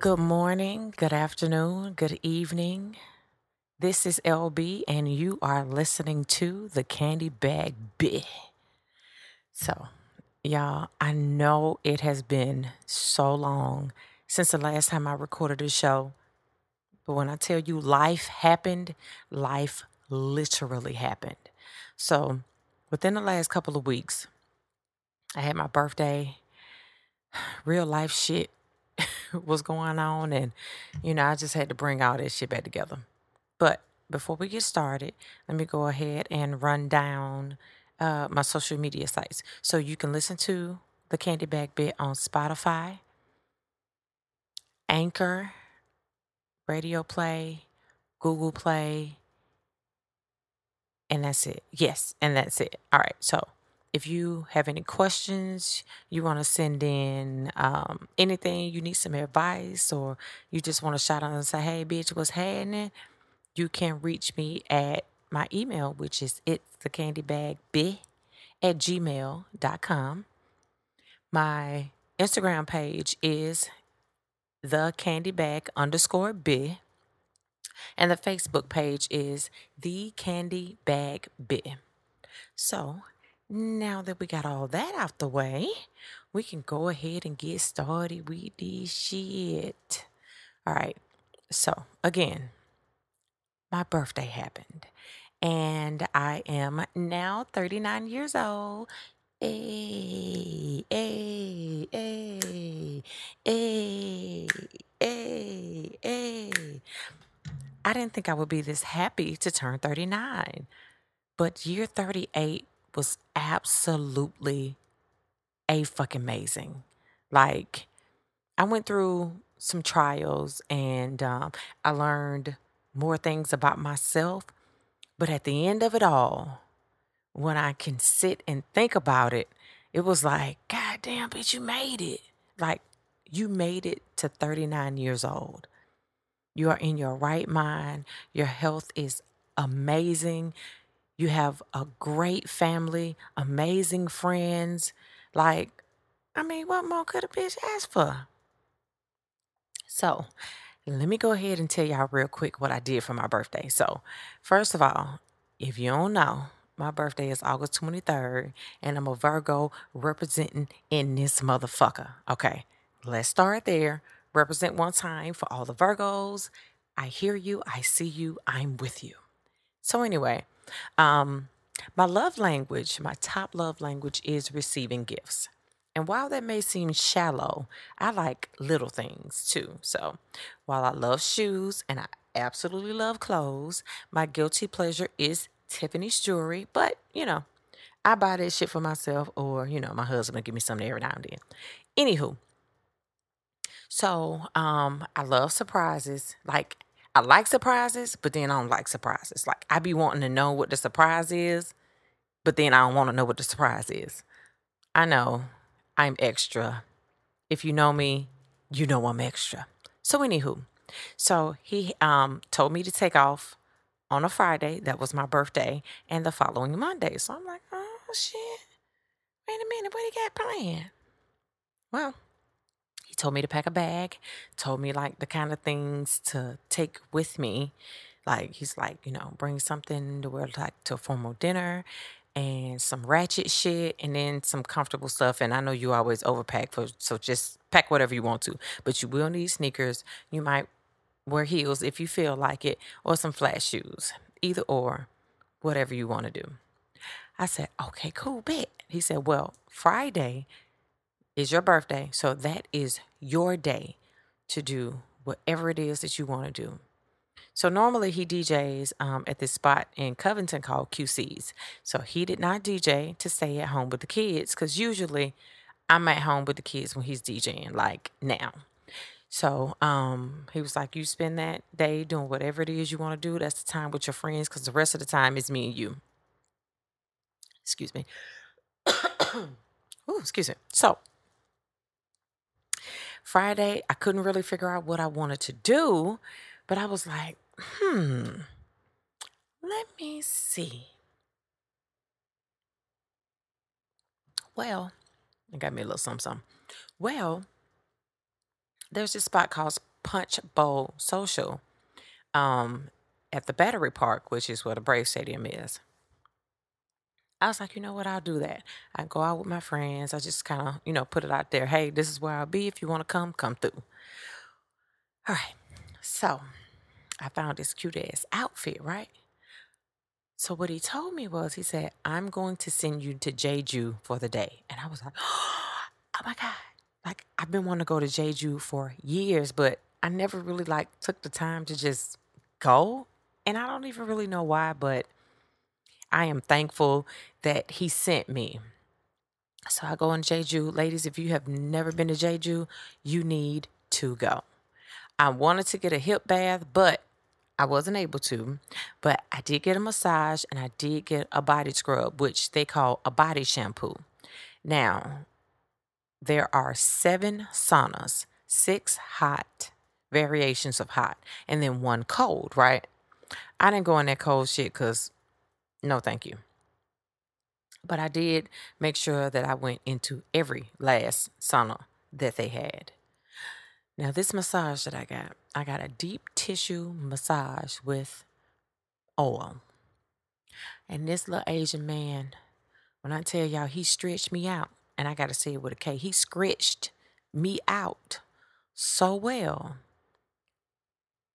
Good morning, good afternoon, good evening. This is LB, and you are listening to the Candy Bag Bih. So, y'all, I know it has been so long since the last time I recorded a show, but when I tell you life happened, life literally happened. So, within the last couple of weeks, I had my birthday, real life shit was going on, and you know, I just had to bring all that shit back together. But before we get started, let me go ahead and run down uh, my social media sites. So you can listen to the Candy Bag Bih on Spotify, Anchor, Radio Play, Google Play, and that's it. Yes, and that's it. All right. So if you have any questions, you want to send in um, anything, you need some advice, or you just want to shout out and say, hey, bitch, what's happening? You can reach me at my email, which is it's the candy bag b at gmail.com. My Instagram page is the candy bag underscore b. And the Facebook page is the candy bag b. So now that we got all that out the way, we can go ahead and get started with this shit. All right. So, again, my birthday happened, and I am now 39 years old. Hey, hey, hey, hey, hey, hey. I didn't think I would be this happy to turn 39, but year 38 was absolutely a fucking amazing. Like, I went through some trials and um, I learned more things about myself. But at the end of it all, when I can sit and think about it, it was like, God damn, bitch, you made it. Like, you made it to 39 years old. You are in your right mind. Your health is amazing. You have a great family, amazing friends. Like, I mean, what more could a bitch ask for? So, let me go ahead and tell y'all real quick what I did for my birthday. So, first of all, if you don't know, my birthday is August 23rd, and I'm a Virgo representing in this motherfucker. Okay, let's start there. Represent one time for all the Virgos. I hear you, I see you, I'm with you. So, anyway, um, my love language, my top love language is receiving gifts. And while that may seem shallow, I like little things too. So while I love shoes and I absolutely love clothes, my guilty pleasure is Tiffany's jewelry. But, you know, I buy that shit for myself or, you know, my husband will give me something every now and then. Anywho, so um, I love surprises. Like I like surprises, but then I don't like surprises. Like I be wanting to know what the surprise is, but then I don't want to know what the surprise is. I know I'm extra. If you know me, you know I'm extra. So anywho, so he um told me to take off on a Friday. That was my birthday, and the following Monday. So I'm like, oh shit. Wait a minute, what he got planned? Well, told me to pack a bag, told me like the kind of things to take with me. Like he's like, you know, bring something to wear like to a formal dinner and some ratchet shit and then some comfortable stuff. And I know you always overpack for so just pack whatever you want to. But you will need sneakers. You might wear heels if you feel like it, or some flat shoes. Either or, whatever you want to do. I said, okay, cool, bet. He said, well, Friday is your birthday. So that is your day to do whatever it is that you want to do. So normally he DJs um, at this spot in Covington called QC's. So he did not DJ to stay at home with the kids because usually I'm at home with the kids when he's DJing, like now. So um, he was like, You spend that day doing whatever it is you want to do. That's the time with your friends because the rest of the time is me and you. Excuse me. Ooh, excuse me. So Friday, I couldn't really figure out what I wanted to do, but I was like, hmm, let me see. Well, it got me a little something. Well, there's this spot called Punch Bowl Social um, at the Battery Park, which is where the Brave Stadium is. I was like, you know what, I'll do that. I go out with my friends. I just kind of, you know, put it out there. Hey, this is where I'll be. If you want to come, come through. All right. So I found this cute ass outfit, right? So what he told me was, he said, I'm going to send you to Jeju for the day. And I was like, oh my God. Like I've been wanting to go to Jeju for years, but I never really like took the time to just go. And I don't even really know why, but I am thankful that he sent me. So I go on Jeju. Ladies, if you have never been to Jeju, you need to go. I wanted to get a hip bath, but I wasn't able to. But I did get a massage and I did get a body scrub, which they call a body shampoo. Now, there are seven saunas, six hot variations of hot, and then one cold, right? I didn't go in that cold shit because no, thank you. But I did make sure that I went into every last sauna that they had. Now, this massage that I got, I got a deep tissue massage with oil. And this little Asian man, when I tell y'all, he stretched me out, and I got to say it with a K, he scratched me out so well.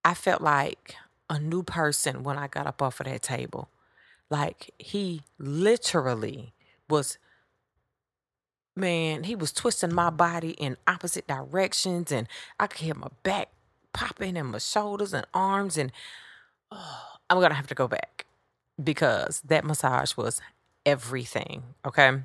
I felt like a new person when I got up off of that table. Like he literally was man, he was twisting my body in opposite directions and I could hear my back popping and my shoulders and arms and oh, I'm going to have to go back because that massage was everything, okay?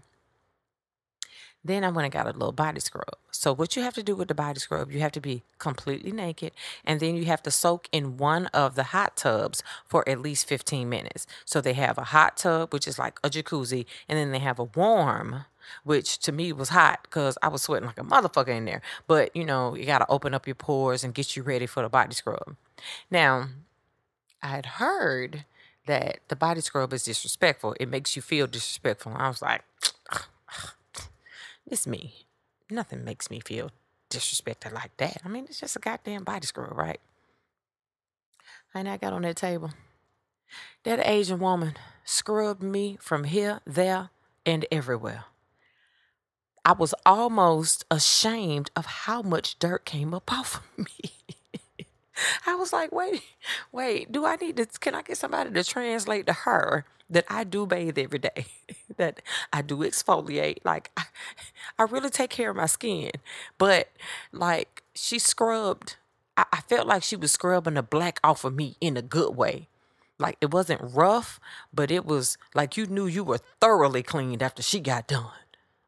Then I went and got a little body scrub. So what you have to do with the body scrub, you have to be completely naked and then you have to soak in one of the hot tubs for at least 15 minutes. So they have a hot tub, which is like a jacuzzi, and then they have a warm, which to me was hot because I was sweating like a motherfucker in there. But you know, you got to open up your pores and get you ready for the body scrub. Now, I had heard that the body scrub is disrespectful. It makes you feel disrespectful. I was like, it's me. Nothing makes me feel disrespected like that. I mean, it's just a goddamn body scrub, right? And I got on that table. That Asian woman scrubbed me from here, there, and everywhere. I was almost ashamed of how much dirt came up off of me. I was like, wait, wait, do I need to, can I get somebody to translate to her that I do bathe every day, that I do exfoliate? Like, I, I really take care of my skin. But, like, she scrubbed, I, I felt like she was scrubbing the black off of me in a good way. Like, it wasn't rough, but it was like you knew you were thoroughly cleaned after she got done.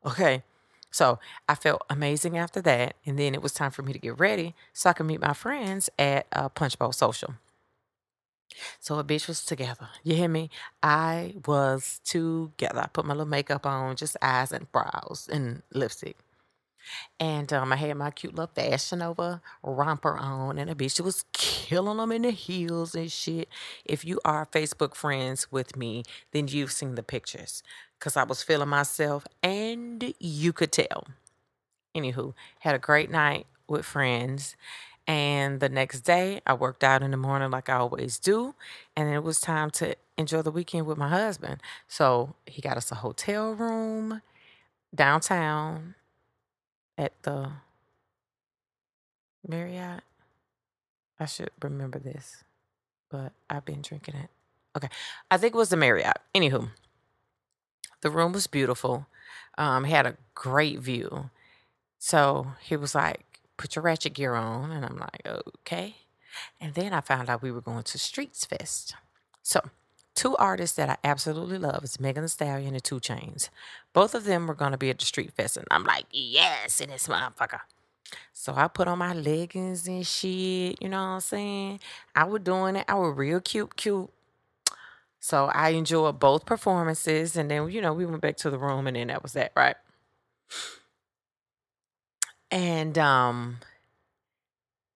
Okay. So I felt amazing after that. And then it was time for me to get ready so I could meet my friends at uh, Punch Bowl Social. So a bitch was together. You hear me? I was together. I put my little makeup on, just eyes and brows and lipstick. And um, I had my cute little Fashion Nova romper on, and a bitch was killing them in the heels and shit. If you are Facebook friends with me, then you've seen the pictures because I was feeling myself, and you could tell. Anywho, had a great night with friends. And the next day, I worked out in the morning like I always do. And it was time to enjoy the weekend with my husband. So he got us a hotel room downtown at the Marriott. I should remember this, but I've been drinking it. Okay. I think it was the Marriott. Anywho, the room was beautiful. Um, had a great view. So he was like, put your ratchet gear on. And I'm like, okay. And then I found out we were going to Streets Fest. So two artists that I absolutely love is Megan Thee Stallion and 2 Chainz. Both of them were going to be at the Street Fest. And I'm like, yes, in this motherfucker. So I put on my leggings and shit, you know what I'm saying? I was doing it. I was real cute, cute. So I enjoyed both performances. And then, you know, we went back to the room and then that was that, right? And um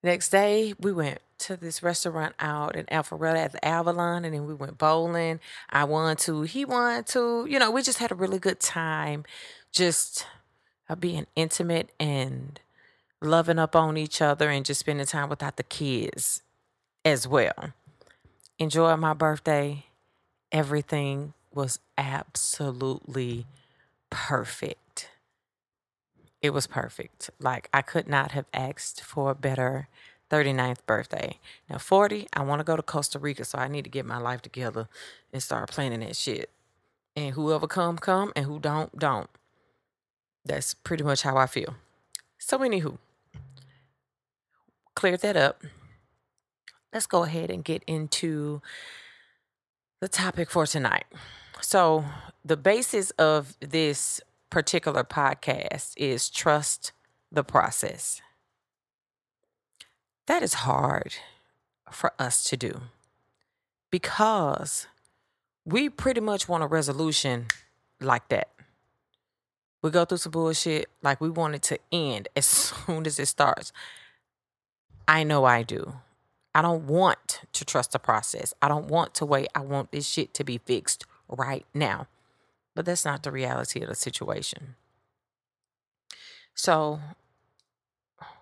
next day we went to this restaurant out in Alpharetta at the Avalon and then we went bowling. I won two, he won two. You know, we just had a really good time just uh, being intimate and loving up on each other and just spending time without the kids as well. Enjoy my birthday. Everything was absolutely perfect. It was perfect. Like I could not have asked for a better 39th birthday. Now 40, I want to go to Costa Rica, so I need to get my life together and start planning that shit. And whoever come, come, and who don't, don't. That's pretty much how I feel. So anywho, cleared that up. Let's go ahead and get into the topic for tonight. So, the basis of this particular podcast is trust the process. That is hard for us to do because we pretty much want a resolution like that. We go through some bullshit like we want it to end as soon as it starts. I know I do. I don't want to trust the process. I don't want to wait. I want this shit to be fixed right now. But that's not the reality of the situation. So,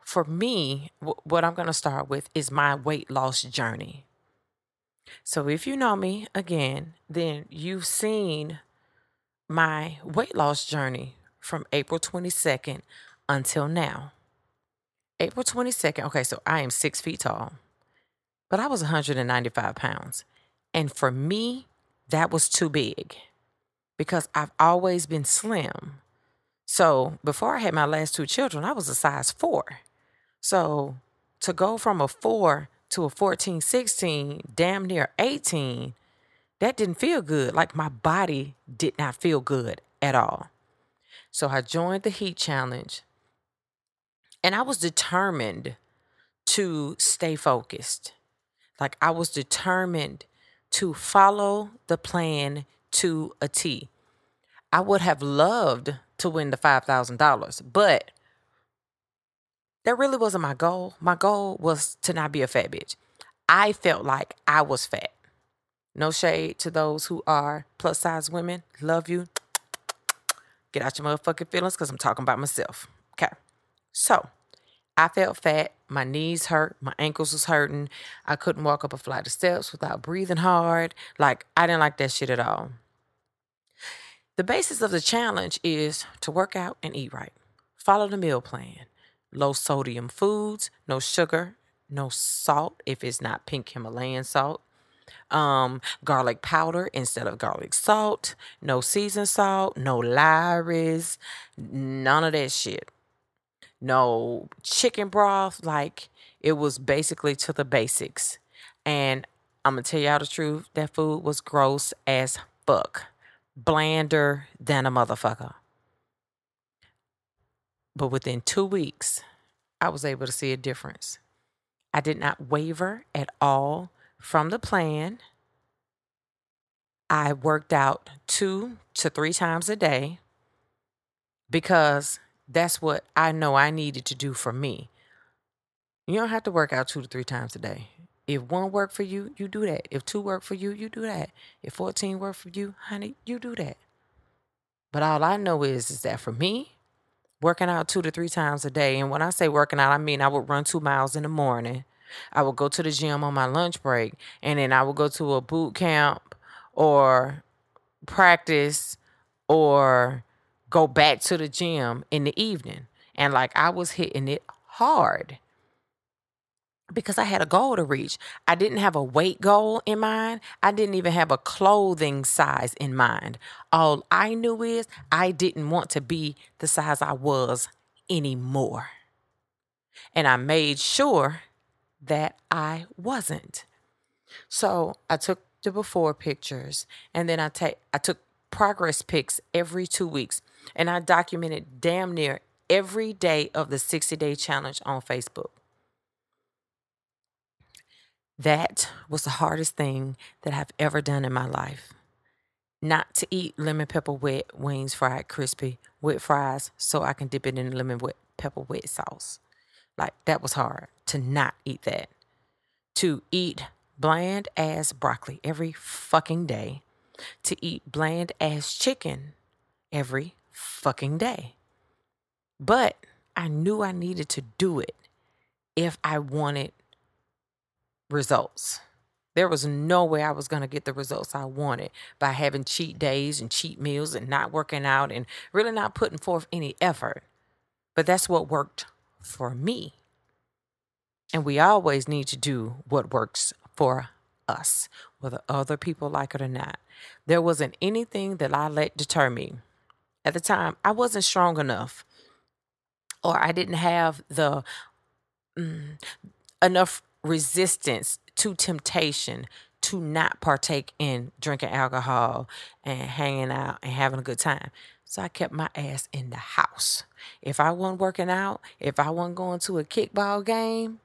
for me, w- what I'm going to start with is my weight loss journey. So, if you know me again, then you've seen my weight loss journey from April 22nd until now. April 22nd, okay, so I am six feet tall, but I was 195 pounds. And for me, that was too big because I've always been slim. So before I had my last two children, I was a size four. So to go from a four to a 14, 16, damn near 18, that didn't feel good. Like my body did not feel good at all. So I joined the Heat Challenge and I was determined to stay focused. Like I was determined to follow the plan to a T. I would have loved to win the $5,000, but that really wasn't my goal. My goal was to not be a fat bitch. I felt like I was fat. No shade to those who are plus size women. Love you. Get out your motherfucking feelings because I'm talking about myself. Okay. So I felt fat. My knees hurt. My ankles was hurting. I couldn't walk up a flight of steps without breathing hard. Like, I didn't like that shit at all. The basis of the challenge is to work out and eat right. Follow the meal plan. Low sodium foods, no sugar, no salt if it's not pink Himalayan salt. Um, garlic powder instead of garlic salt, no seasoned salt, no Lawry's, none of that shit. No chicken broth, like it was basically to the basics. And I'm gonna tell y'all the truth, that food was gross as fuck blander than a motherfucker. But within two weeks, I was able to see a difference. I did not waver at all from the plan. I worked out two to three times a day because that's what I know I needed to do for me. You don't have to work out two to three times a day. If one work for you, you do that. If two work for you, you do that. If 14 work for you, honey, you do that. But all I know is is that for me, working out two to three times a day, and when I say working out, I mean I would run two miles in the morning. I would go to the gym on my lunch break, and then I would go to a boot camp or practice or go back to the gym in the evening. And like I was hitting it hard because I had a goal to reach. I didn't have a weight goal in mind. I didn't even have a clothing size in mind. All I knew is I didn't want to be the size I was anymore. And I made sure that I wasn't. So I took the before pictures and then I take I took progress pics every 2 weeks and I documented damn near every day of the 60 day challenge on Facebook. That was the hardest thing that I've ever done in my life. Not to eat lemon pepper wet wings fried crispy with fries so I can dip it in lemon wet pepper wet sauce. Like that was hard to not eat that. To eat bland ass broccoli every fucking day. To eat bland ass chicken every fucking day. But I knew I needed to do it if I wanted results. There was no way I was going to get the results I wanted by having cheat days and cheat meals and not working out and really not putting forth any effort. But that's what worked for me. And we always need to do what works for us, whether other people like it or not. There wasn't anything that I let deter me. At the time, I wasn't strong enough, or I didn't have the mm, enough resistance to temptation to not partake in drinking alcohol and hanging out and having a good time. So I kept my ass in the house. If I wasn't working out, if I wasn't going to a kickball game,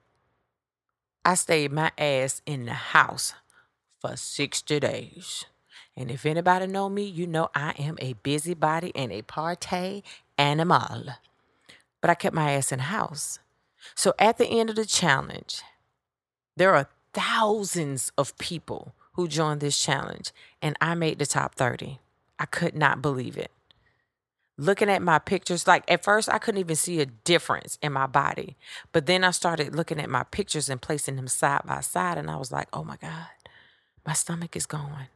I stayed my ass in the house for 60 days. And if anybody know me, you know I am a busybody and a party animal. But I kept my ass in the house. So at the end of the challenge, there are thousands of people who joined this challenge, and I made the top 30. I could not believe it. Looking at my pictures, like at first I couldn't even see a difference in my body. But then I started looking at my pictures and placing them side by side, and I was like, oh my God, my stomach is going.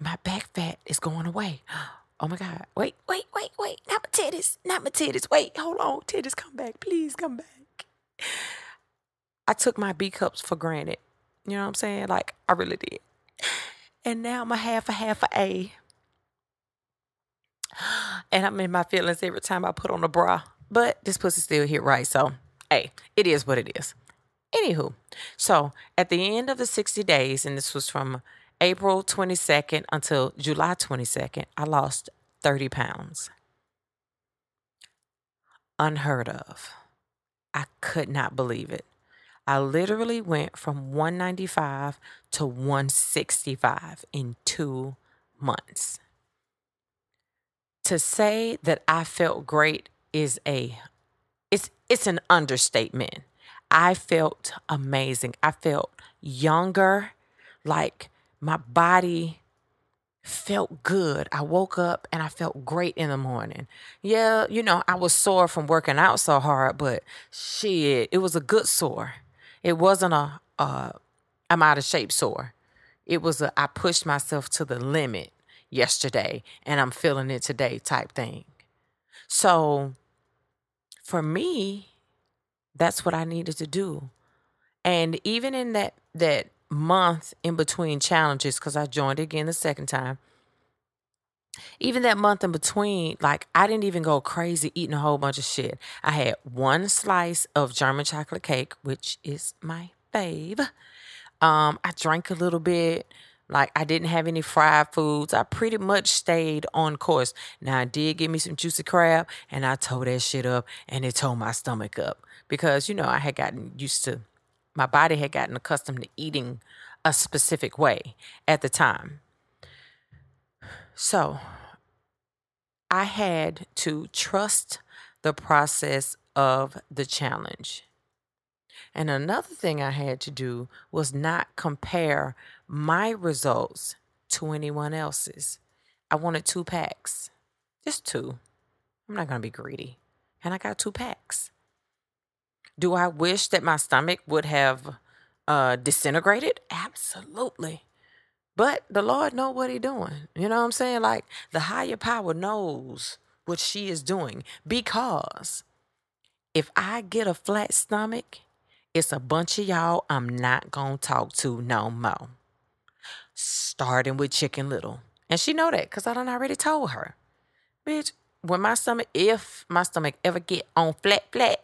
My back fat is going away. Oh my God. Wait, wait, wait, wait. Not my titties. Not my titties. Wait, hold on. Titties, come back. Please come back. I took my B cups for granted. You know what I'm saying? Like, I really did. And now I'm a half a half a A. And I'm in my feelings every time I put on a bra. But this pussy still hit right. So, hey, it is what it is. Anywho, so at the end of the 60 days, and this was from April 22nd until July 22nd, I lost 30 pounds. Unheard of. I could not believe it. I literally went from 195 to 165 in two months. To say that I felt great is a it's it's an understatement. I felt amazing. I felt younger, like my body felt good. I woke up and I felt great in the morning. Yeah, you know, I was sore from working out so hard, but shit, it was a good sore. It wasn't a uh I'm out of shape sore. It was a I pushed myself to the limit yesterday and I'm feeling it today type thing. So for me, that's what I needed to do. And even in that that month in between challenges because I joined again the second time. Even that month in between, like I didn't even go crazy eating a whole bunch of shit. I had one slice of German chocolate cake, which is my fave. Um, I drank a little bit. Like I didn't have any fried foods. I pretty much stayed on course. Now I did give me some juicy crab and I tore that shit up and it tore my stomach up because you know I had gotten used to my body had gotten accustomed to eating a specific way at the time. So I had to trust the process of the challenge. And another thing I had to do was not compare my results to anyone else's. I wanted two packs, just two. I'm not going to be greedy. And I got two packs. Do I wish that my stomach would have uh, disintegrated? Absolutely. But the Lord know what he doing. You know what I'm saying? Like the higher power knows what she is doing because if I get a flat stomach, it's a bunch of y'all I'm not going to talk to no more. Starting with Chicken Little. And she know that cuz I done already told her. Bitch, when my stomach if my stomach ever get on flat flat,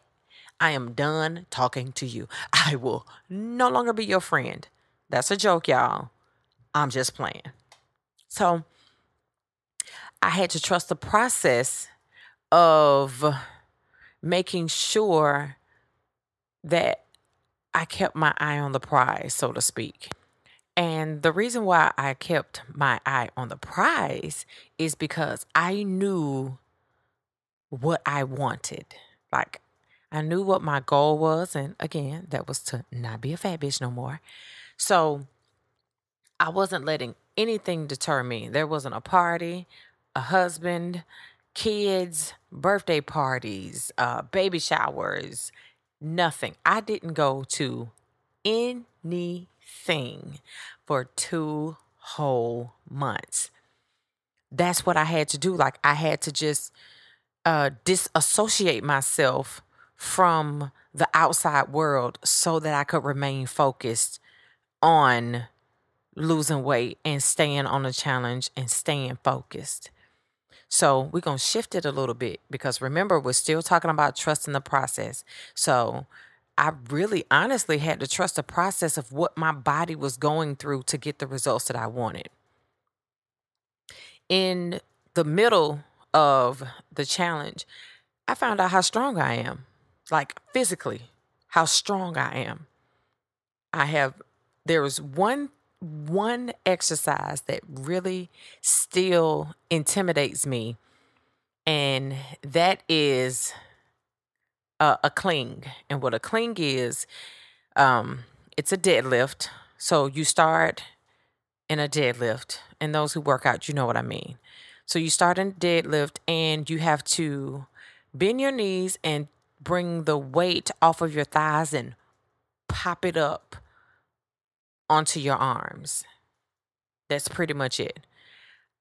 I am done talking to you. I will no longer be your friend. That's a joke, y'all. I'm just playing. So I had to trust the process of making sure that I kept my eye on the prize, so to speak. And the reason why I kept my eye on the prize is because I knew what I wanted. Like, I knew what my goal was. And again, that was to not be a fat bitch no more. So I wasn't letting anything deter me. There wasn't a party, a husband, kids' birthday parties, uh, baby showers, nothing. I didn't go to anything for two whole months. That's what I had to do. Like, I had to just uh, disassociate myself from the outside world so that I could remain focused on losing weight and staying on the challenge and staying focused. So we're going to shift it a little bit because remember, we're still talking about trusting the process. So I really honestly had to trust the process of what my body was going through to get the results that I wanted. In the middle of the challenge, I found out how strong I am, like physically, how strong I am. I have, there was one one exercise that really still intimidates me, and that is a, a clean. And what a clean is, um, it's a deadlift. So you start in a deadlift, and those who work out, you know what I mean. So you start in a deadlift, and you have to bend your knees and bring the weight off of your thighs and pop it up onto your arms. That's pretty much it.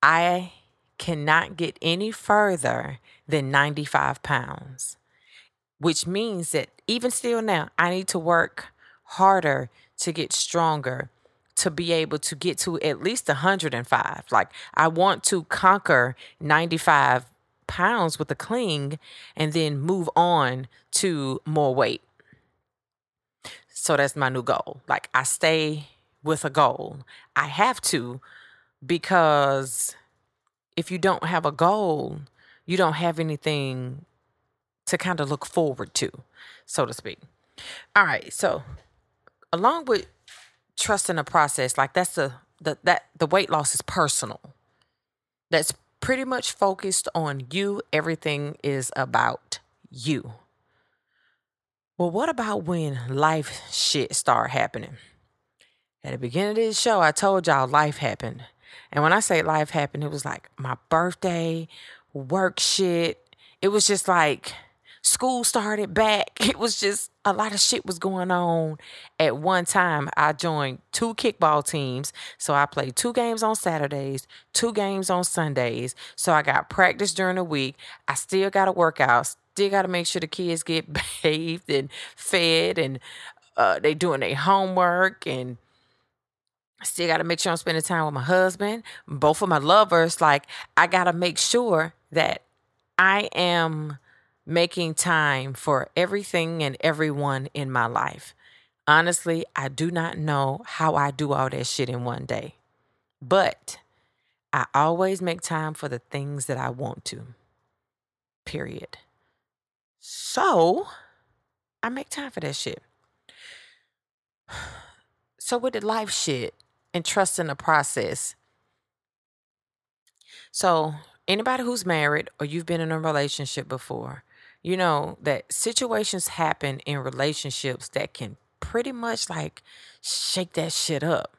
I cannot get any further than 95 pounds, which means that even still now, I need to work harder to get stronger to be able to get to at least 105. Like, I want to conquer 95 pounds with a clean and then move on to more weight. So that's my new goal. Like, I stay with a goal. I have to because if you don't have a goal, you don't have anything to kind of look forward to, so to speak. All right, so along with trusting the process, like that's the the that the weight loss is personal. That's pretty much focused on you. Everything is about you. Well, what about when life shit start happening? At the beginning of this show, I told y'all life happened. And when I say life happened, it was like my birthday, work shit. It was just like school started back. It was just a lot of shit was going on at one time. I joined two kickball teams. So I played two games on Saturdays, two games on Sundays. So I got practice during the week. I still got to work out, still got to make sure the kids get bathed and fed and uh, they doing their homework and still got to make sure I'm spending time with my husband, both of my lovers. Like, I got to make sure that I am making time for everything and everyone in my life. Honestly, I do not know how I do all that shit in one day, but I always make time for the things that I want to. Period. So, I make time for that shit. So with the life shit, and trust in the process. So, anybody who's married or you've been in a relationship before, you know that situations happen in relationships that can pretty much like shake that shit up.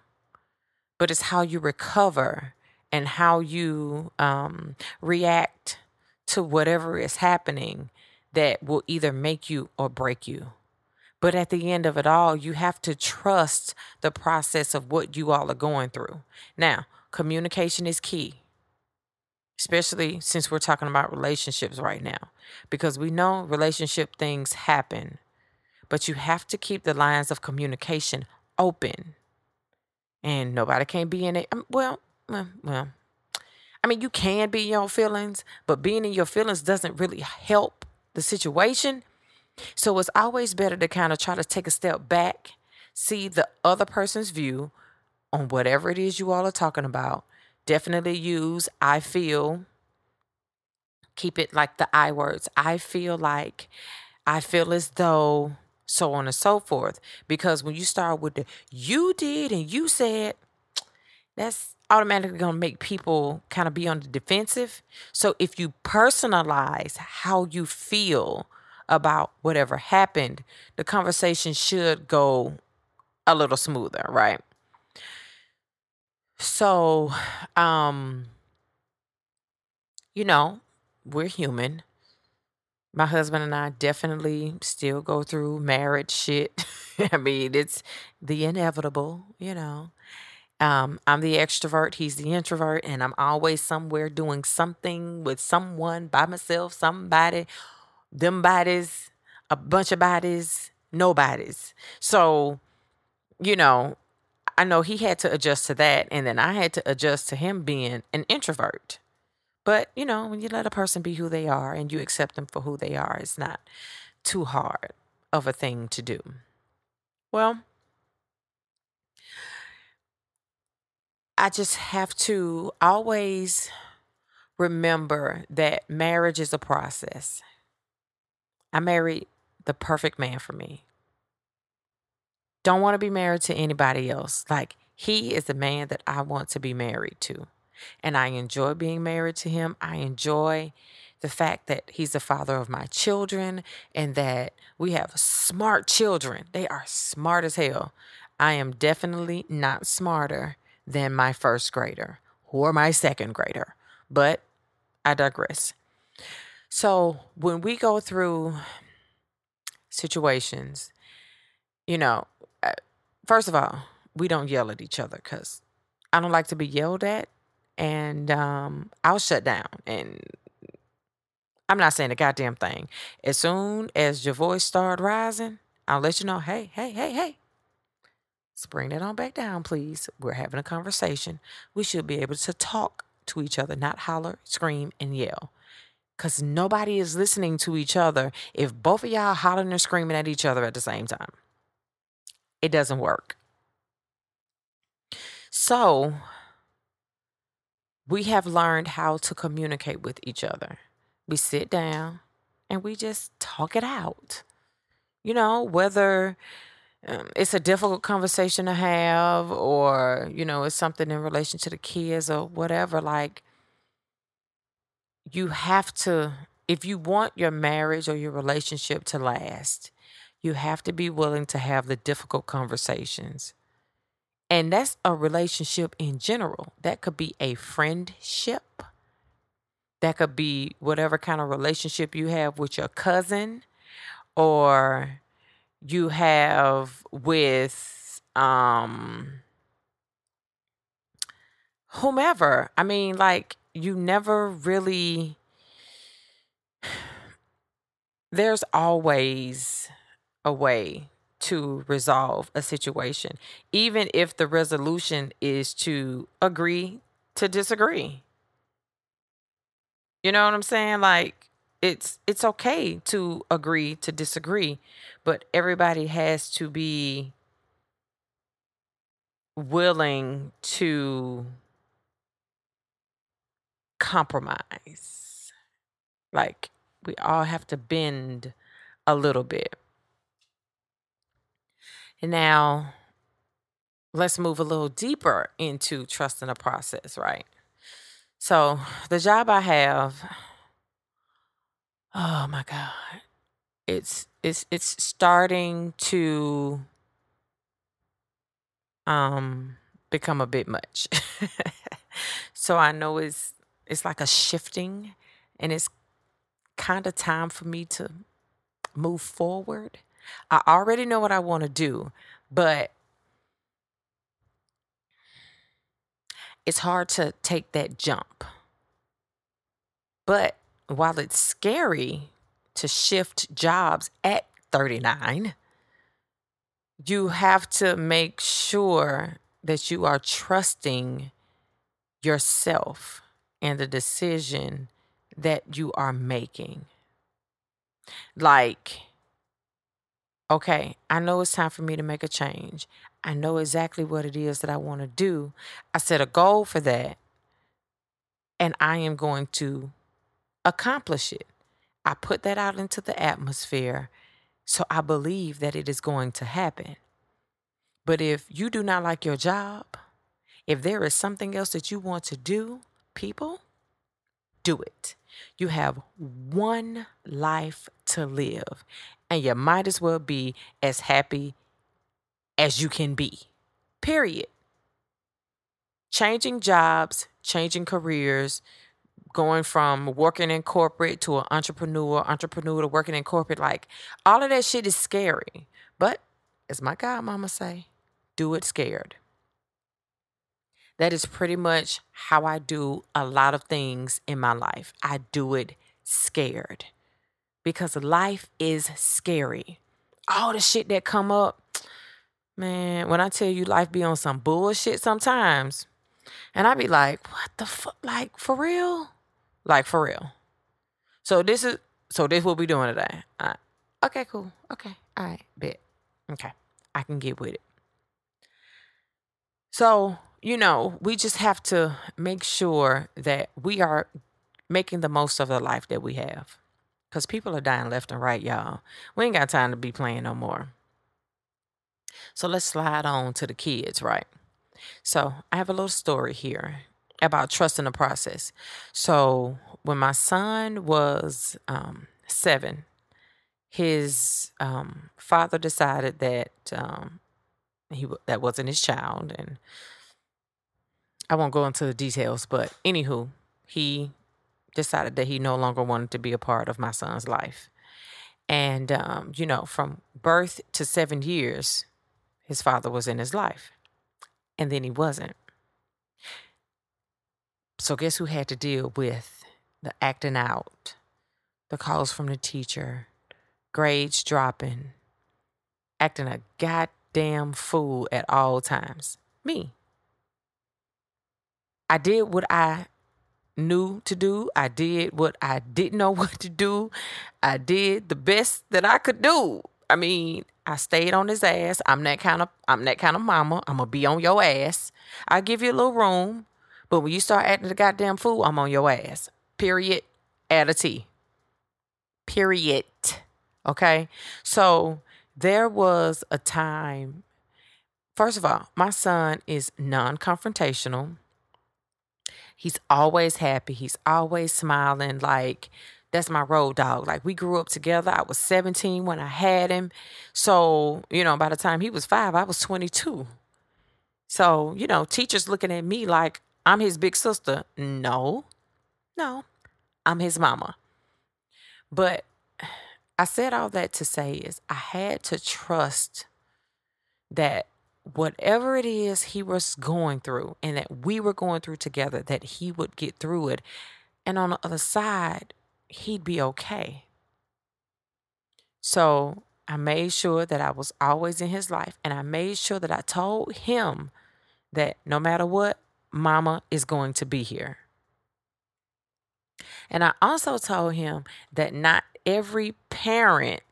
But it's how you recover and how you um, react to whatever is happening that will either make you or break you. But at the end of it all, you have to trust the process of what you all are going through. Now, communication is key, especially since we're talking about relationships right now, because we know relationship things happen, but you have to keep the lines of communication open. And nobody can be in it. Um, well, well, I mean, you can be in your feelings, but being in your feelings doesn't really help the situation so it's always better to kind of try to take a step back, see the other person's view on whatever it is you all are talking about. Definitely use I feel. Keep it like the I words. I feel like, I feel as though, so on and so forth. Because when you start with the you did and you said, that's automatically going to make people kind of be on the defensive. So if you personalize how you feel about whatever happened, the conversation should go a little smoother, right? So, um, you know, we're human. My husband and I definitely still go through marriage shit. I mean, it's the inevitable, you know. Um, I'm the extrovert, he's the introvert, and I'm always somewhere doing something with someone by myself, somebody, them bodies, a bunch of bodies, nobodies. So, you know, I know he had to adjust to that, and then I had to adjust to him being an introvert. But, you know, when you let a person be who they are and you accept them for who they are, it's not too hard of a thing to do. Well, I just have to always remember that marriage is a process. I married the perfect man for me. Don't want to be married to anybody else. Like, he is the man that I want to be married to. And I enjoy being married to him. I enjoy the fact that he's the father of my children and that we have smart children. They are smart as hell. I am definitely not smarter than my first grader or my second grader, but I digress. So when we go through situations, you know, uh, first of all, we don't yell at each other because I don't like to be yelled at and um, I'll shut down. And I'm not saying a goddamn thing. As soon as your voice start rising, I'll let you know, hey, hey, hey, hey. Let's bring that on back down, please. We're having a conversation. We should be able to talk to each other, not holler, scream, and yell. Because nobody is listening to each other if both of y'all hollering and screaming at each other at the same time. It doesn't work. So, we have learned how to communicate with each other. We sit down and we just talk it out. You know, whether um, it's a difficult conversation to have or, you know, it's something in relation to the kids or whatever, like, you have to, if you want your marriage or your relationship to last, you have to be willing to have the difficult conversations. And that's a relationship in general. That could be a friendship. That could be whatever kind of relationship you have with your cousin or you have with um whomever. I mean, like you never really there's always a way to resolve a situation, even if the resolution is to agree to disagree. You know what I'm saying? Like it's it's okay to agree to disagree, but everybody has to be willing to compromise. Like we all have to bend a little bit. And now let's move a little deeper into trusting the process, right? So, the job I have, oh my God, it's it's it's starting to um become a bit much. so I know it's it's like a shifting and it's kind of time for me to move forward. I already know what I want to do, but it's hard to take that jump. But while it's scary to shift jobs at 39, you have to make sure that you are trusting yourself and the decision that you are making. Like, okay, I know it's time for me to make a change. I know exactly what it is that I want to do. I set a goal for that, and I am going to accomplish it. I put that out into the atmosphere, so I believe that it is going to happen. But if you do not like your job, if there is something else that you want to do, people, do it. You have one life to live, and you might as well be as happy as you can be. Period. Changing jobs, changing careers, going from working in corporate to an entrepreneur, entrepreneur to working in corporate, like all of that shit is scary. But as my godmama say, do it scared. That is pretty much how I do a lot of things in my life. I do it scared because life is scary. All the shit that come up, man, when I tell you life be on some bullshit sometimes, and I be like, what the fuck? Like, for real? Like, for real. So this is, so this what we doing today. Right. Okay, cool. Okay. All right. Bet. Okay. I can get with it. So, you know, we just have to make sure that we are making the most of the life that we have. Because people are dying left and right, y'all. We ain't got time to be playing no more. So let's slide on to the kids, right? So I have a little story here about trusting the process. So when my son was um, seven, his um, father decided that um, he that wasn't his child, and I won't go into the details. But anywho, he decided that he no longer wanted to be a part of my son's life, and um, you know, from birth to seven years, his father was in his life and then he wasn't. So, guess who had to deal with the acting out, the calls from the teacher, grades dropping, acting a goddamn fool at all times? Me. I did what I knew to do. I did what I didn't know what to do. I did the best that I could do. I mean, I stayed on his ass. I'm that kind of I'm that kind of mama. I'm gonna be on your ass. I give you a little room, but when you start acting the goddamn fool, I'm on your ass. Period. Add a T. Period. Okay. So there was a time. First of all, my son is non-confrontational. He's always happy. He's always smiling. Like that's my road dog. Like we grew up together. I was 17 when I had him. So, you know, by the time he was five, I was 22. So, you know, teachers looking at me like I'm his big sister. No, no, I'm his mama. But I said all that to say is I had to trust that whatever it is he was going through and that we were going through together, that he would get through it. And on the other side, he'd be okay. So I made sure that I was always in his life and I made sure that I told him that no matter what, mama is going to be here. And I also told him that not every parent,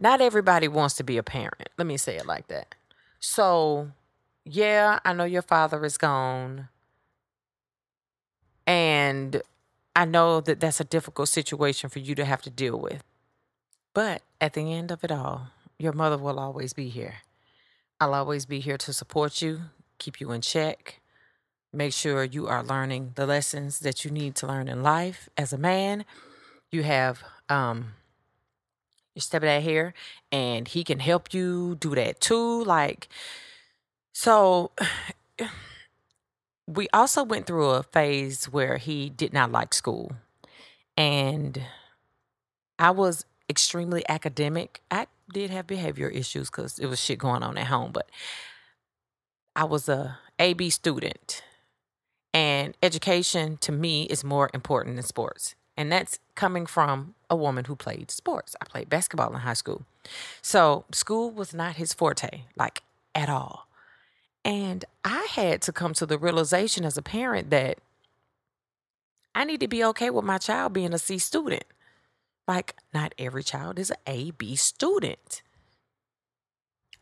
not everybody wants to be a parent. Let me say it like that. So, yeah, I know your father is gone. And I know that that's a difficult situation for you to have to deal with. But at the end of it all, your mother will always be here. I'll always be here to support you, keep you in check, make sure you are learning the lessons that you need to learn in life. As a man, you have um your stepdad here, and he can help you do that too. Like, so we also went through a phase where he did not like school. And I was extremely academic. I did have behavior issues because it was shit going on at home, but I was a AB student. And education to me is more important than sports. And that's coming from a woman who played sports. I played basketball in high school. So school was not his forte, like at all. And I had to come to the realization as a parent that I need to be okay with my child being a C student. Like, not every child is an A, B student.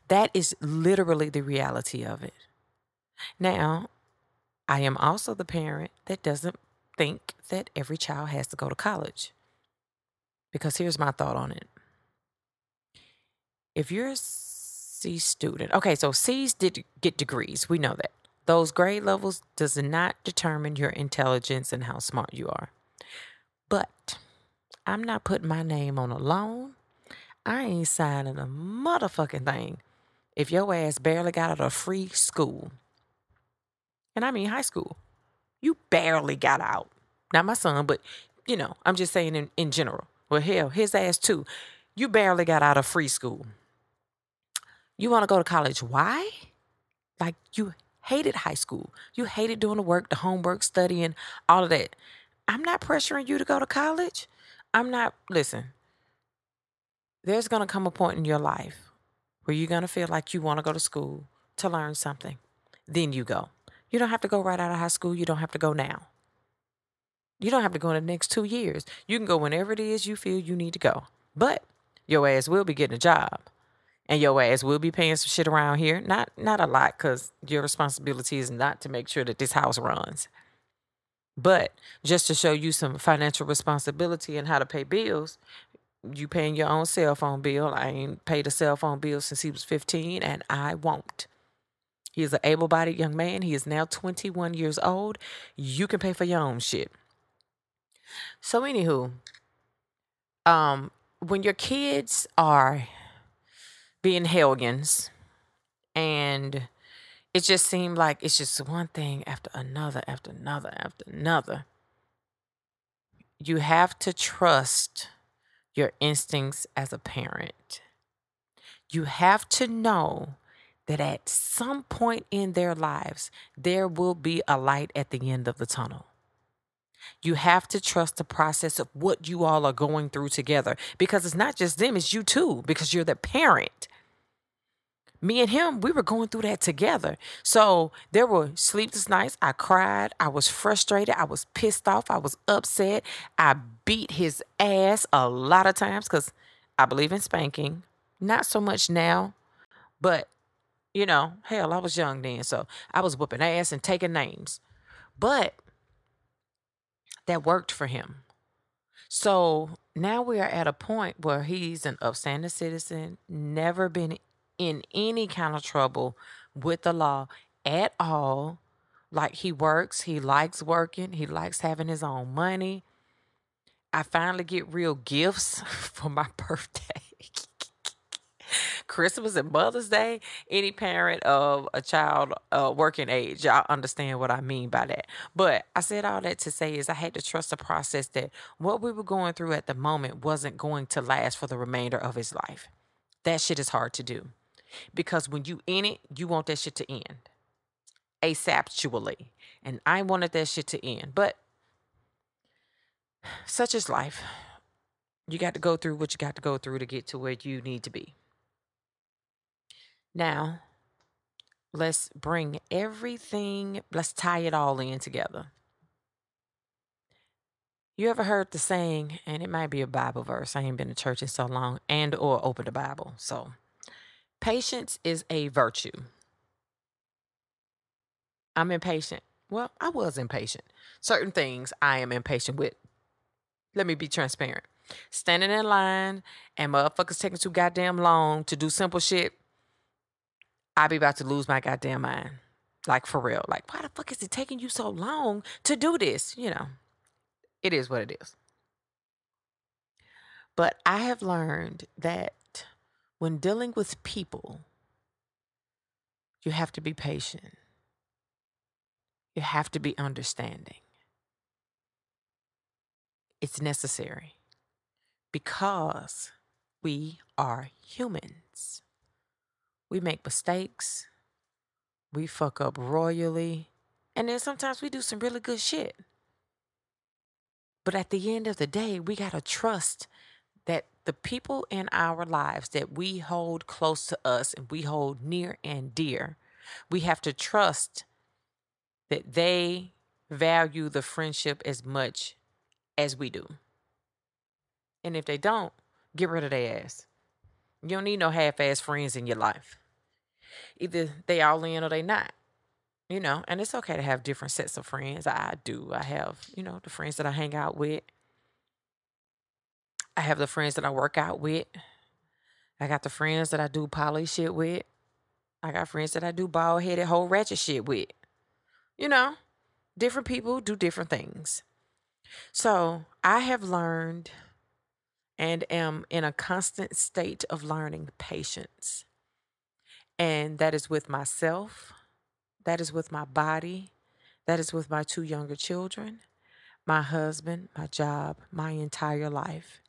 That is literally the reality of it. Now, I am also the parent that doesn't think that every child has to go to college. Because here's my thought on it. If you're a C student. Okay, so C's did get degrees. We know that. Those grade levels does not determine your intelligence and how smart you are. But I'm not putting my name on a loan. I ain't signing a motherfucking thing if your ass barely got out of free school. and I mean high school. You barely got out. Not my son, but you know, I'm just saying in, in general. Well, hell, his ass too. You barely got out of free school. You want to go to college. Why? Like you hated high school. You hated doing the work, the homework, studying, all of that. I'm not pressuring you to go to college. I'm not, listen, there's going to come a point in your life where you're going to feel like you want to go to school to learn something. Then you go. You don't have to go right out of high school. You don't have to go now. You don't have to go in the next two years. You can go whenever it is you feel you need to go. But your ass will be getting a job. And your ass will be paying some shit around here. Not not a lot, because your responsibility is not to make sure that this house runs. But just to show you some financial responsibility and how to pay bills, you paying your own cell phone bill. I ain't paid a cell phone bill since he was 15, and I won't. He is an able bodied young man. He is now 21 years old. You can pay for your own shit. So, anywho, um, when your kids are being hellions and it just seemed like it's just one thing after another, after another, after another. You have to trust your instincts as a parent. You have to know that at some point in their lives, there will be a light at the end of the tunnel. You have to trust the process of what you all are going through together because it's not just them, it's you too, because you're the parent me and him, we were going through that together. So there were sleepless nights. I cried. I was frustrated. I was pissed off. I was upset. I beat his ass a lot of times because I believe in spanking. Not so much now, but you know, hell, I was young then. So I was whooping ass and taking names. But that worked for him. So now we are at a point where he's an upstanding citizen, never been in any kind of trouble with the law at all. Like he works, he likes working, he likes having his own money. I finally get real gifts for my birthday. Christmas and Mother's Day, any parent of a child uh, working age, y'all understand what I mean by that. But I said all that to say is I had to trust the process that what we were going through at the moment wasn't going to last for the remainder of his life. That shit is hard to do. Because when you in it, you want that shit to end. Asaptually. And I wanted that shit to end. But such is life. You got to go through what you got to go through to get to where you need to be. Now, let's bring everything, let's tie it all in together. You ever heard the saying, and it might be a Bible verse. I ain't been to church in so long, and or open the Bible. So Patience is a virtue. I'm impatient. Well, I was impatient. Certain things I am impatient with. Let me be transparent. Standing in line and motherfuckers taking too goddamn long to do simple shit. I be about to lose my goddamn mind. Like for real. Like, why the fuck is it taking you so long to do this? You know, it is what it is. But I have learned that when dealing with people, you have to be patient. You have to be understanding. It's necessary because we are humans. We make mistakes, we fuck up royally, and then sometimes we do some really good shit. But at the end of the day, we got to trust that the people in our lives that we hold close to us and we hold near and dear, we have to trust that they value the friendship as much as we do. And if they don't, get rid of their ass. You don't need no half ass friends in your life. Either they all in or they not. You know, and it's okay to have different sets of friends. I do. I have, you know, the friends that I hang out with I have the friends that I work out with. I got the friends that I do poly shit with. I got friends that I do bald headed whole ratchet shit with. You know, different people do different things. So I have learned and am in a constant state of learning patience. And that is with myself, that is with my body, That is with my two younger children, my husband, my job, my entire life.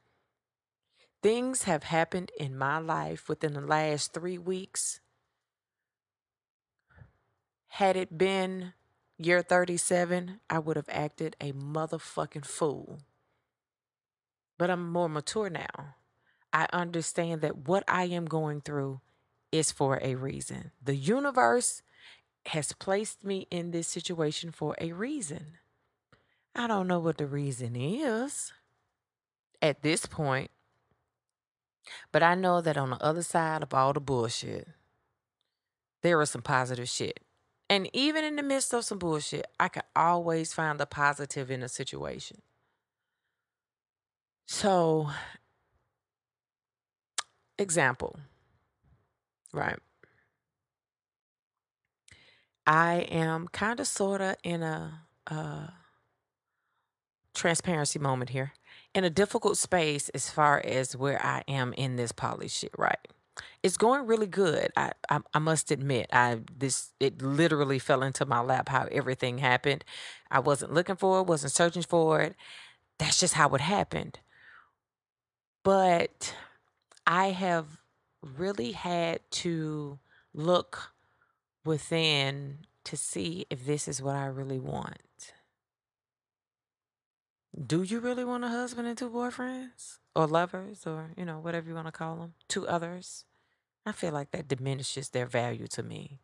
Things have happened in my life within the last three weeks. Had it been year 37, I would have acted a motherfucking fool. But I'm more mature now. I understand that what I am going through is for a reason. The universe has placed me in this situation for a reason. I don't know what the reason is at this point, but I know that on the other side of all the bullshit, there is some positive shit. And even in the midst of some bullshit, I can always find the positive in a situation. So, example, right? I am kind of sort of in a, uh transparency moment here in a difficult space as far as where I am in this poly shit, right? It's going really good. I, I I must admit, I this it literally fell into my lap how everything happened. I wasn't looking for it, wasn't searching for it. That's just how it happened. But I have really had to look within to see if this is what I really want. Do you really want a husband and two boyfriends? Or lovers, or, you know, whatever you want to call them? Two others? I feel like that diminishes their value to me,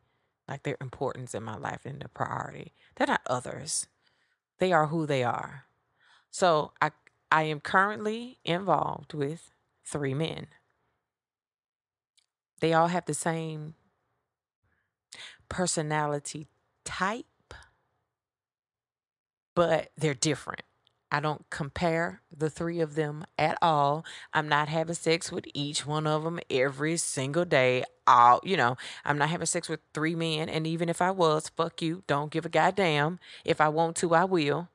like their importance in my life and their priority. They're not others, they are who they are. So I, I am currently involved with three men. They all have the same personality type, but they're different. I don't compare the three of them at all. I'm not having sex with each one of them every single day. All, you know, I'm not having sex with three men. And even if I was, fuck you. Don't give a goddamn. If I want to, I will.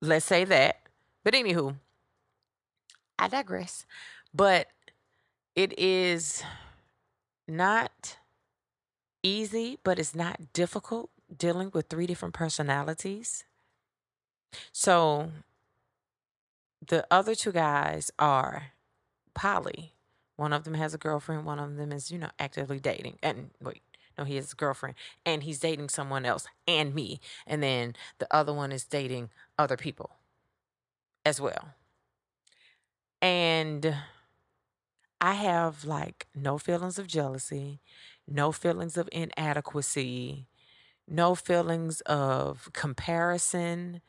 Let's say that. But anywho, I digress. But it is not easy, but it's not difficult dealing with three different personalities. So the other two guys are poly. One of them has a girlfriend, one of them is, you know, actively dating. And wait, no, he has a girlfriend and he's dating someone else and me. And then the other one is dating other people as well. And I have like no feelings of jealousy, no feelings of inadequacy, no feelings of comparison.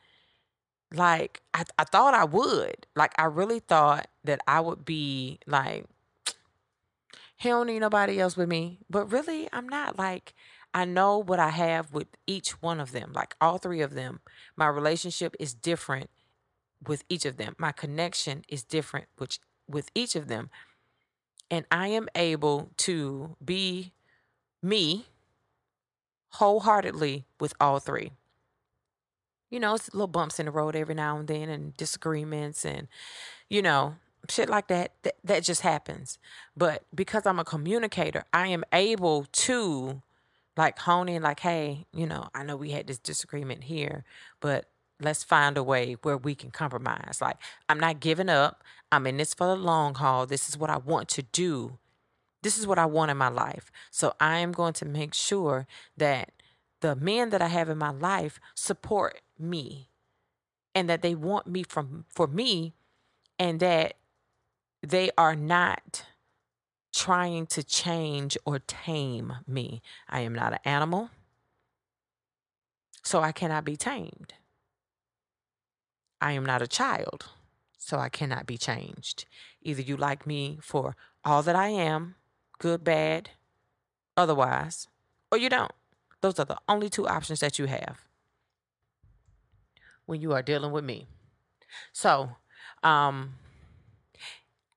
Like I, I thought I would. Like I really thought that I would be like, he don't need nobody else with me. But really, I'm not like I know what I have with each one of them, like all three of them. My relationship is different with each of them. My connection is different which with each of them. And I am able to be me wholeheartedly with all three. You know, it's little bumps in the road every now and then and disagreements and, you know, shit like that. That, that just happens. But because I'm a communicator, I am able to like hone in, like, hey, you know, I know we had this disagreement here, but let's find a way where we can compromise. Like, I'm not giving up. I'm in this for the long haul. This is what I want to do. This is what I want in my life. So I am going to make sure that the men that I have in my life support me and that they want me from for me and that they are not trying to change or tame me. I am not an animal. So I cannot be tamed. I am not a child, so I cannot be changed. Either you like me for all that I am, good, bad, otherwise, or you don't. Those are the only two options that you have when you are dealing with me. So, um,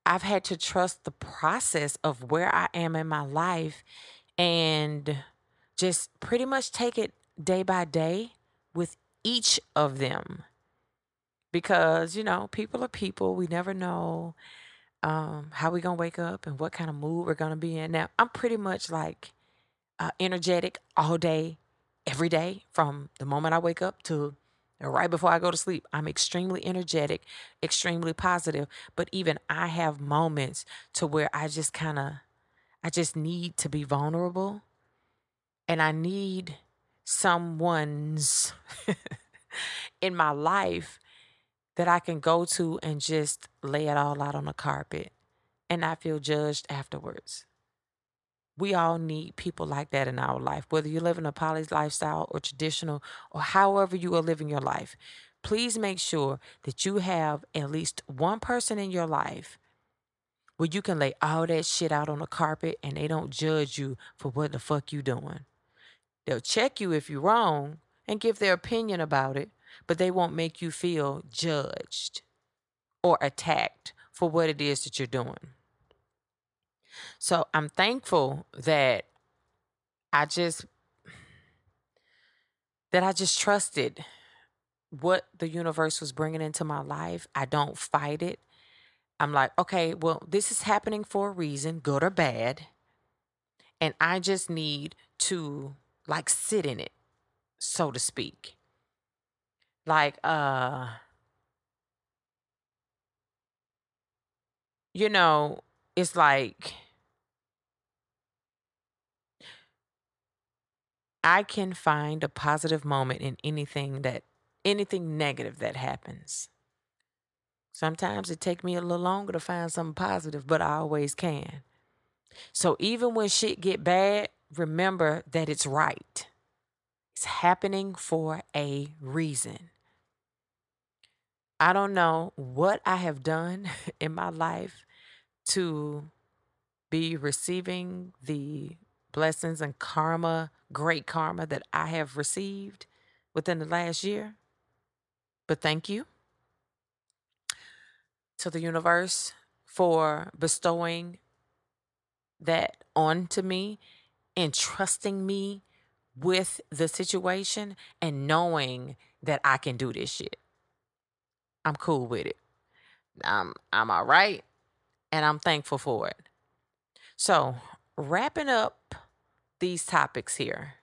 I've had to trust the process of where I am in my life and just pretty much take it day by day with each of them because you know people are people we never know um, how we gonna wake up and what kind of mood we're gonna be in now i'm pretty much like uh, energetic all day every day from the moment I wake up to right before I go to sleep. I'm extremely energetic, extremely positive, but even I have moments to where I just kind of I just need to be vulnerable and I need someone's in my life that I can go to and just lay it all out on the carpet and not feel judged afterwards. We all need people like that in our life, whether you're living a poly lifestyle or traditional or however you are living your life. Please make sure that you have at least one person in your life where you can lay all that shit out on the carpet and they don't judge you for what the fuck you doing. They'll check you if you're wrong and give their opinion about it, but they won't make you feel judged or attacked for what it is that you're doing. So I'm thankful that I just that I just trusted what the universe was bringing into my life. I don't fight it. I'm like, okay, well, this is happening for a reason, good or bad. And I just need to like sit in it, so to speak. Like, uh, you know, it's like I can find a positive moment in anything that anything negative that happens. Sometimes it take me a little longer to find something positive, but I always can. So even when shit get bad, remember that it's right. It's happening for a reason. I don't know what I have done in my life to be receiving the blessings and karma, great karma that I have received within the last year. But thank you to the universe for bestowing that onto me and trusting me with the situation and knowing that I can do this shit. I'm cool with it. I'm I'm all right and I'm thankful for it. So, wrapping up these topics here.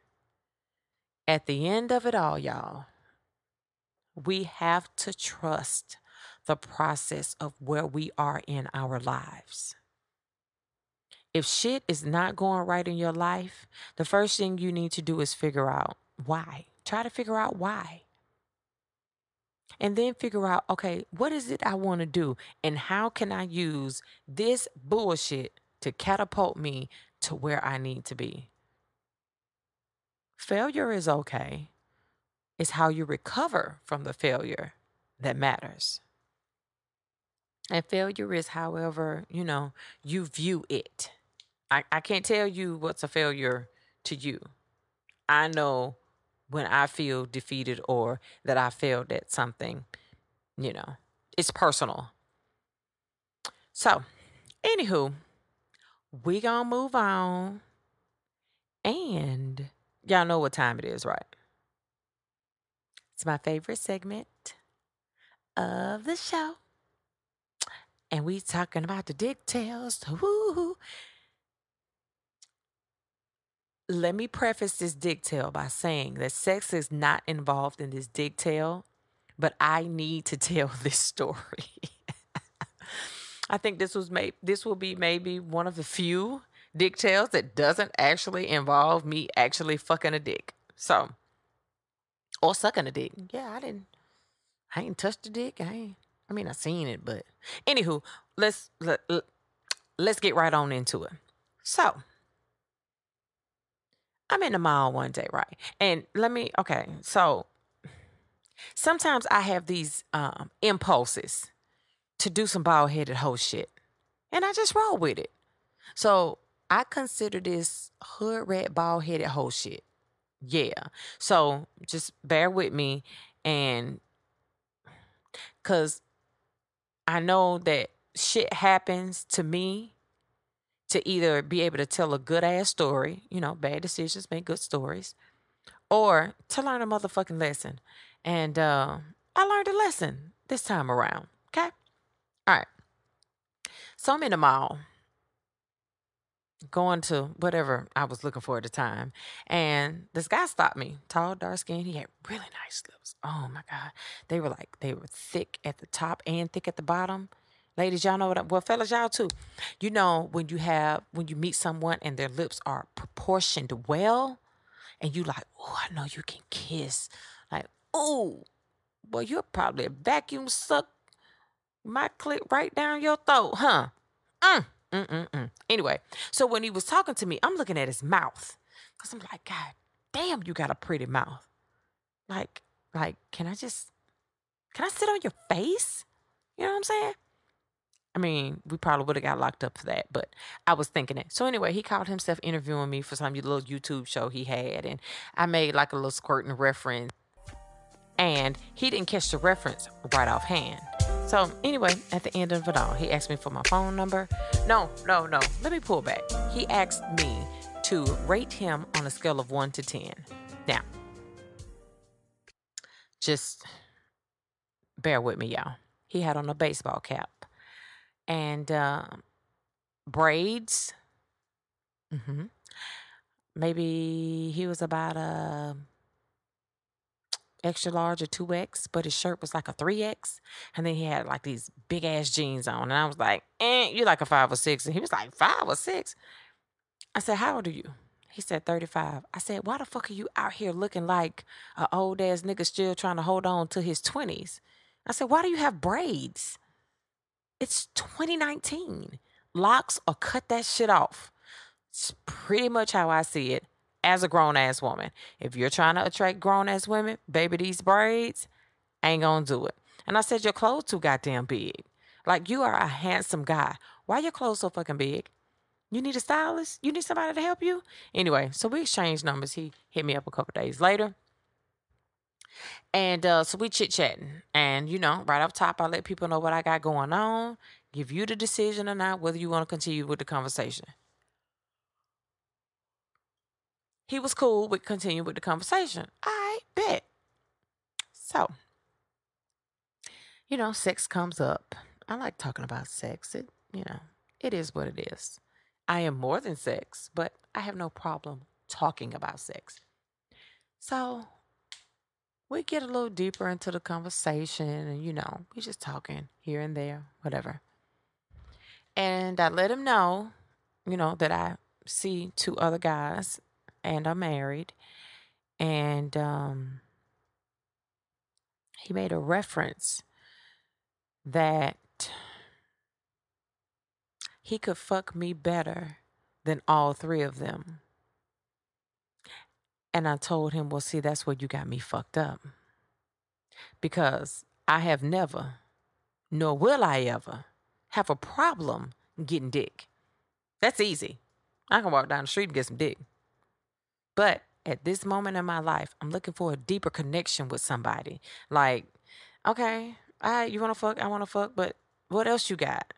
At the end of it all, y'all, we have to trust the process of where we are in our lives. If shit is not going right in your life, the first thing you need to do is figure out why. Try to figure out why. And then figure out, okay, what is it I want to do? And how can I use this bullshit to catapult me to where I need to be? Failure is okay. It's how you recover from the failure that matters. And failure is however, you know, you view it. I, I can't tell you what's a failure to you. I know when I feel defeated or that I failed at something, you know, it's personal. So, anywho, we gonna move on. And y'all know what time it is, right? It's my favorite segment of the show. And we talking about the dick tales. Woo! Let me preface this dick tale by saying that sex is not involved in this dick tale, but I need to tell this story. I think this was may this will be maybe one of the few dick tales that doesn't actually involve me actually fucking a dick. So or sucking a dick. Yeah, I didn't I ain't touched a dick. I ain't I mean I seen it, but anywho, let's let, let's get right on into it. So I'm in the mall one day, right? And let me, okay, so sometimes I have these um, impulses to do some bald headed whole shit. And I just roll with it. So I consider this hood rat bald headed whole shit. Yeah. So just bear with me and cause I know that shit happens to me to either be able to tell a good ass story, you know, bad decisions make good stories, or to learn a motherfucking lesson. And uh, I learned a lesson this time around. Okay. All right. So I'm in the mall going to whatever I was looking for at the time. And this guy stopped me, tall, dark skin. He had really nice lips. Oh my God. They were like, they were thick at the top and thick at the bottom. Ladies, y'all know what, I, well, fellas, y'all too. You know, when you have, when you meet someone and their lips are proportioned well, and you like, oh, I know you can kiss. Like, oh, well, you're probably a vacuum suck my clip right down your throat, huh? Mm. Mm-mm-mm. Anyway, so when he was talking to me, I'm looking at his mouth because I'm like, God damn, you got a pretty mouth. Like, like, can I just, can I sit on your face? You know what I'm saying? I mean, we probably would have got locked up for that, but I was thinking it. So anyway, he called himself interviewing me for some little YouTube show he had, and I made like a little squirting reference, and he didn't catch the reference right off hand. So anyway, at the end of it all, he asked me for my phone number. No, no, no. Let me pull back. He asked me to rate him on a scale of one to ten. Now, just bear with me, y'all. He had on a baseball cap and uh, braids. Mm-hmm. Maybe he was about a extra large or 2X, but his shirt was like a 3X. And then he had like these big ass jeans on. And I was like, eh, you're like a five or six. And he was like, five or six? I said, how old are you? He said 35. I said, why the fuck are you out here looking like an old ass nigga still trying to hold on to his 20s? I said, why do you have braids? It's 2019. Locks or cut that shit off. It's pretty much how I see it as a grown ass woman. If you're trying to attract grown ass women, baby, these braids ain't gonna do it. And I said, Your clothes too goddamn big. Like you are a handsome guy. Why your clothes so fucking big? You need a stylist? You need somebody to help you? Anyway, so we exchanged numbers. He hit me up a couple days later. And uh, so we chit chatting. And, you know, right up top, I let people know what I got going on, give you the decision or not, whether you want to continue with the conversation. He was cool with continuing with the conversation. I bet. So, you know, sex comes up. I like talking about sex. It, you know, it is what it is. I am more than sex, but I have no problem talking about sex. So we get a little deeper into the conversation and, you know, we just talking here and there, whatever. And I let him know, you know, that I see two other guys and I'm married. And um, he made a reference that he could fuck me better than all three of them. And I told him, well, see, that's where you got me fucked up. Because I have never, nor will I ever, have a problem getting dick. That's easy. I can walk down the street and get some dick. But at this moment in my life, I'm looking for a deeper connection with somebody. Like, okay, all right, you want to fuck? I want to fuck, but what else you got?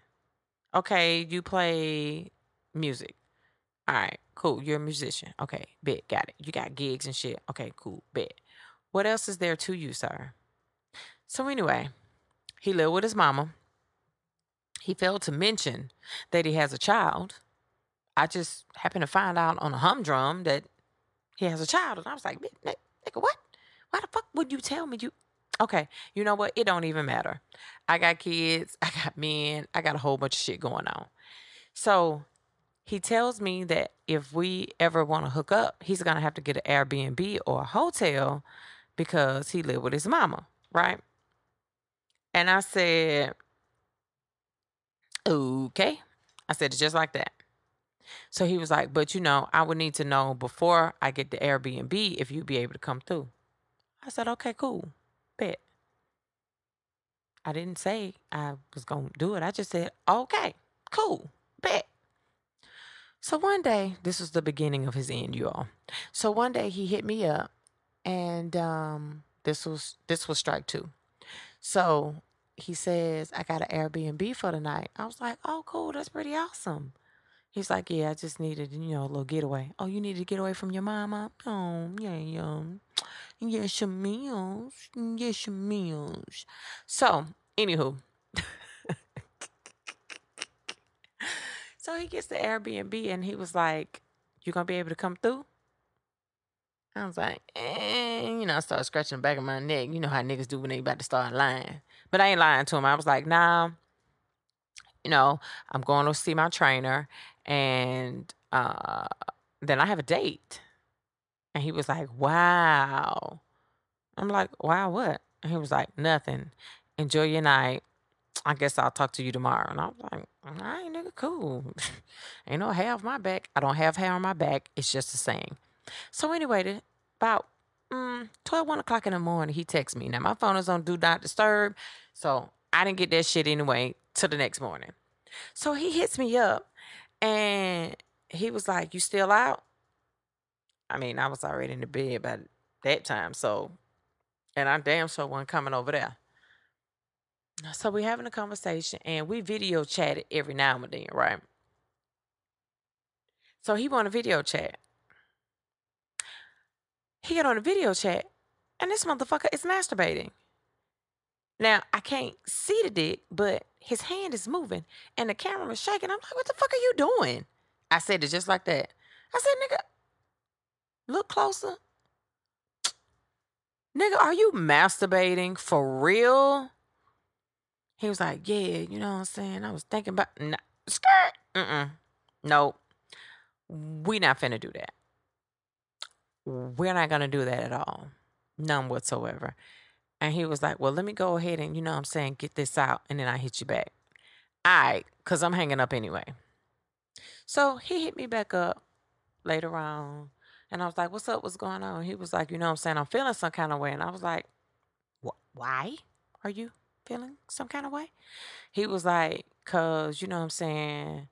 Okay, you play music. All right, cool. You're a musician. Okay, bet, got it. You got gigs and shit. Okay, cool, bet. What else is there to you, sir? So, anyway, he lived with his mama. He failed to mention that he has a child. I just happened to find out on a humdrum that he has a child. And I was like, nigga, what? Why the fuck would you tell me you? Okay, you know what? It don't even matter. I got kids, I got men, I got a whole bunch of shit going on. So he tells me that if we ever want to hook up, he's gonna have to get an Airbnb or a hotel because he lived with his mama, right? And I said, okay. I said it just like that. So he was like, but you know, I would need to know before I get the Airbnb if you'd be able to come through. I said, okay, cool. Bet. I didn't say I was going to do it. I just said, okay, cool. Bet. So one day, this was the beginning of his end, you all. So one day he hit me up and um this was this was strike two. So he says, I got an Airbnb for the night. I was like, oh, cool. That's pretty awesome. He's like, yeah, I just needed, you know, a little getaway. Oh, you needed to get away from your mama? Oh, yeah, yeah. Yes, your meals. Yes, your meals. So, anywho. So he gets the Airbnb and he was like, You gonna be able to come through? I was like, eh, you know, I started scratching the back of my neck. You know how niggas do when they about to start lying. But I ain't lying to him. I was like, nah, you know, I'm going to see my trainer and uh, then I have a date. And he was like, wow. I'm like, wow, what? And he was like, nothing. Enjoy your night. I guess I'll talk to you tomorrow. And I was like, all right, nigga, cool. Ain't no hair on my back. I don't have hair on my back. It's just a saying. So anyway, about mm, 12, 1 o'clock in the morning, he texts me. Now, my phone is on Do Not Disturb. So I didn't get that shit anyway till the next morning. So he hits me up and he was like, You still out? I mean, I was already in the bed by that time. So, and I damn sure wasn't coming over there. So we're having a conversation and we video chatted every now and then, right? So he want a video chat. He get on a video chat and this motherfucker is masturbating. Now I can't see the dick, but his hand is moving and the camera is shaking. I'm like, what the fuck are you doing? I said it just like that. I said, nigga, look closer. Nigga, are you masturbating for real? He was like, yeah, you know what I'm saying? I was thinking about, nah, skirt. Mm-mm. Nope. We not finna do that. We're not gonna do that at all. None whatsoever. And he was like, Well, let me go ahead and, you know what I'm saying, get this out and then I hit you back. All right, because I'm hanging up anyway. So he hit me back up later on. And I was like, What's up? What's going on? He was like, You know what I'm saying? I'm feeling some kind of way. And I was like, Why are you feeling some kind of way? He was like, Cause, you know what I'm saying?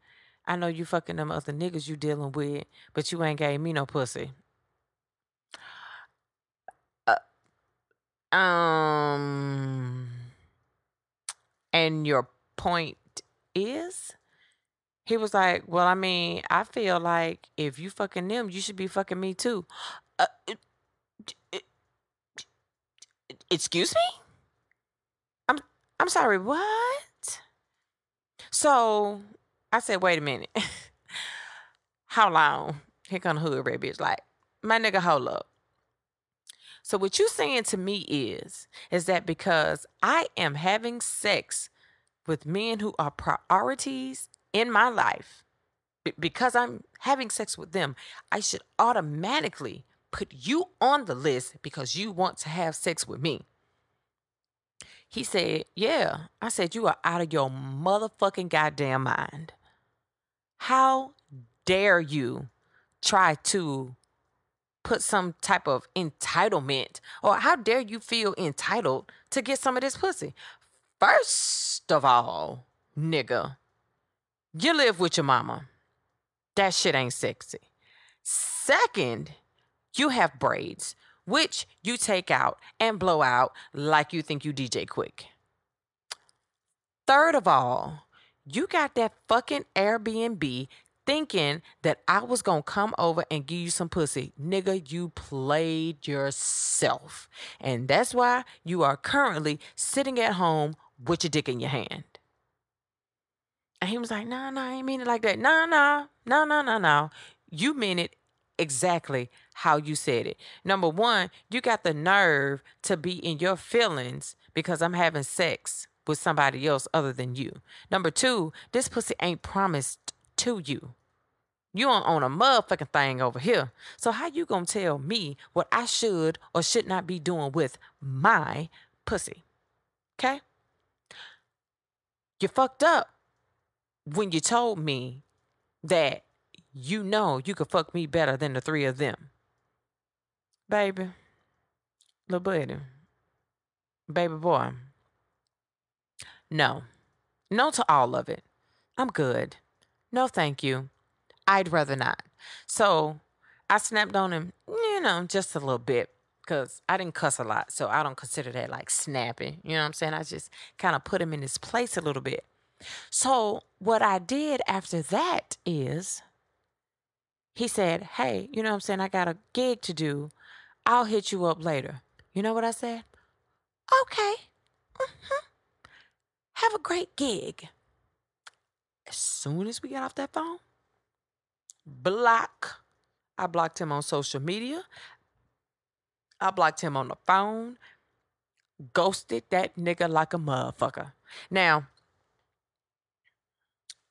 I know you fucking them other niggas you dealing with, but you ain't gave me no pussy. Um, and your point is? He was like, Well, I mean, I feel like if you fucking them, you should be fucking me too. Uh, excuse me? I'm sorry, what? So I said, wait a minute. How long? Here come the hood red bitch. Like, my nigga, hold up. So what you saying to me is is that because I am having sex with men who are priorities in my life, because I'm having sex with them, I should automatically put you on the list because you want to have sex with me. He said, Yeah. I said, You are out of your motherfucking goddamn mind. How dare you try to put some type of entitlement or how dare you feel entitled to get some of this pussy? First of all, nigga, you live with your mama. That shit ain't sexy. Second, you have braids, which you take out and blow out like you think you DJ Quik. Third of all, you got that fucking Airbnb thinking that I was gonna come over and give you some pussy. Nigga, you played yourself. And that's why you are currently sitting at home with your dick in your hand. And he was like, nah, nah, I ain't mean it like that. Nah, nah, nah, nah, nah, nah. You mean it exactly how you said it. Number one, you got the nerve to be in your feelings because I'm having sex with somebody else other than you. Number two, this pussy ain't promised to you. You don't own a motherfucking thing over here. So how you gonna tell me what I should or should not be doing with my pussy? Okay? You fucked up when you told me that you know you could fuck me better than the three of them. Baby, little buddy, baby boy. No. No to all of it. I'm good. No, thank you. I'd rather not. So I snapped on him, you know, just a little bit because I didn't cuss a lot. So I don't consider that like snapping. You know what I'm saying? I just kind of put him in his place a little bit. So what I did after that is he said, Hey, you know what I'm saying? I got a gig to do. I'll hit you up later. You know what I said? Okay. Mm-hmm. Have a great gig. as soon as we got off that phone, block. I blocked him on social media. I blocked him on the phone. Ghosted that nigga like a motherfucker. Now,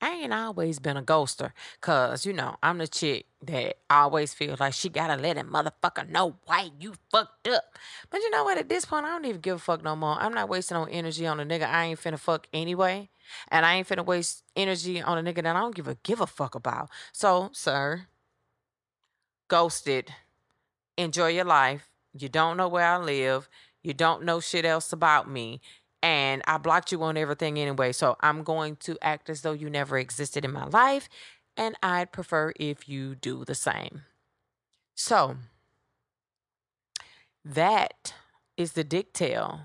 I ain't always been a ghoster, cause you know I'm the chick that always feels like she gotta let a motherfucker know why you fucked up. But you know what? At this point, I don't even give a fuck no more. I'm not wasting no energy on a nigga I ain't finna fuck anyway, and I ain't finna waste energy on a nigga that I don't give a give a fuck about. So, sir, ghosted. Enjoy your life. You don't know where I live. You don't know shit else about me and I blocked you on everything anyway. So I'm going to act as though you never existed in my life, and I'd prefer if you do the same. So that is the dick tale,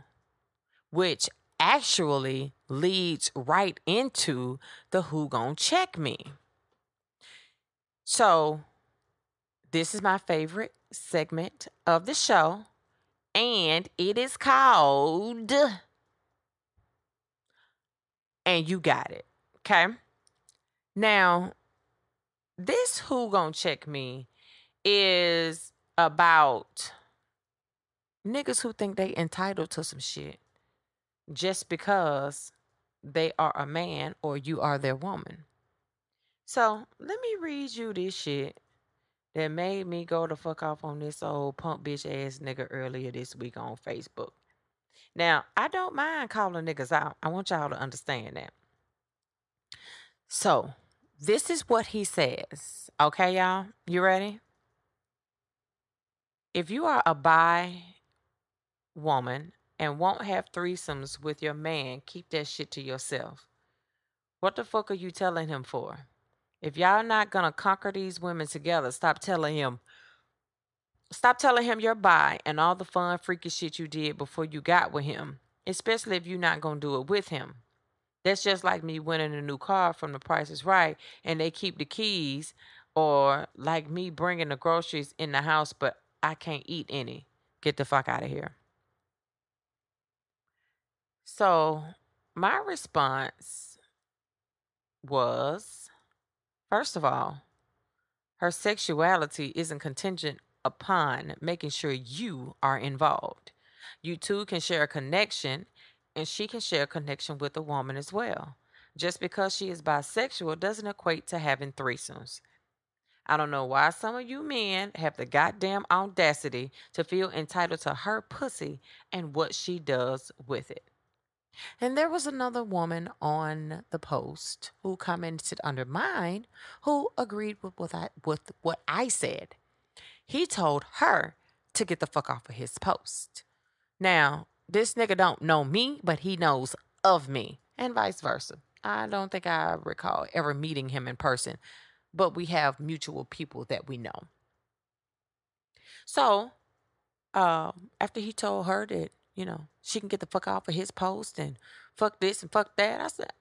which actually leads right into the who gon' check me. So this is my favorite segment of the show, and it is called and you got it. Okay. Now, this who gonna check me is about niggas who think they entitled to some shit just because they are a man or you are their woman. So let me read you this shit that made me go the fuck off on this old punk bitch ass nigga earlier this week on Facebook. Now, I don't mind calling niggas out. I want y'all to understand that. So, this is what he says. Okay, y'all? You ready? If you are a bi woman and won't have threesomes with your man, keep that shit to yourself. What the fuck are you telling him for? If y'all not gonna conquer these women together, stop telling him, Stop telling him you're bi and all the fun, freaky shit you did before you got with him, especially if you're not going to do it with him. That's just like me winning a new car from the Price is Right and they keep the keys, or like me bringing the groceries in the house, but I can't eat any. Get the fuck out of here. So, my response was first of all, her sexuality isn't contingent upon making sure you are involved. You two can share a connection, and she can share a connection with a woman as well. Just because she is bisexual doesn't equate to having threesomes. I don't know why some of you men have the goddamn audacity to feel entitled to her pussy and what she does with it. And there was another woman on the post who commented under mine who agreed with what I, with what I said. He told her to get the fuck off of his post. Now, this nigga don't know me, but he knows of me, and vice versa. I don't think I recall ever meeting him in person, but we have mutual people that we know. So, uh, after he told her that, you know, she can get the fuck off of his post and fuck this and fuck that, I said,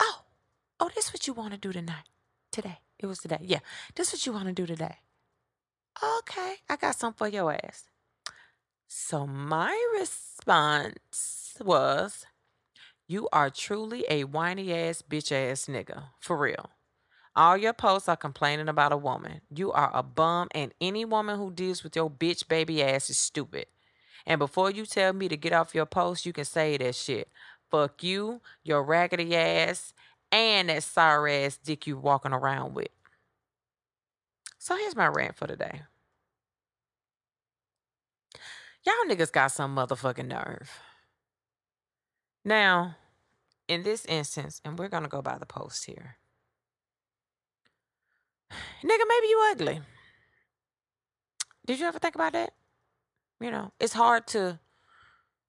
Oh, oh, this what you want to do tonight. Today. It was today. Yeah. This what you want to do today. Okay, I got something for your ass. So my response was, You are truly a whiny ass bitch ass nigga. For real. All your posts are complaining about a woman. You are a bum, and any woman who deals with your bitch baby ass is stupid. And before you tell me to get off your post, you can say that shit. Fuck you, your raggedy ass, and that sorry ass dick you walking around with. So here's my rant for today. Y'all niggas got some motherfucking nerve. Now, in this instance, and we're gonna go by the post here. Nigga, maybe you ugly. Did you ever think about that? You know, it's hard to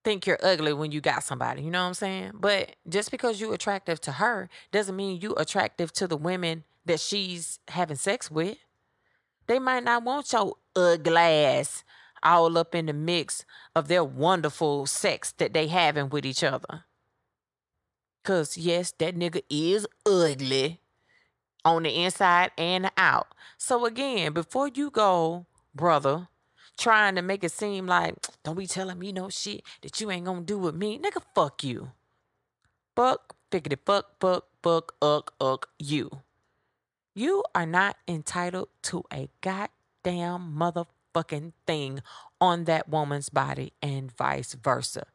think you're ugly when you got somebody, you know what I'm saying? But just because you attractive to her doesn't mean you attractive to the women that she's having sex with. They might not want your ugly ass all up in the mix of their wonderful sex that they having with each other. Cause yes, that nigga is ugly on the inside and out. So again, before you go, brother, trying to make it seem like don't be telling me no shit that you ain't gonna do with me, nigga, fuck you. Fuck, figgity fuck, fuck, fuck up, up you. You are not entitled to a goddamn motherfucking thing on that woman's body and vice versa.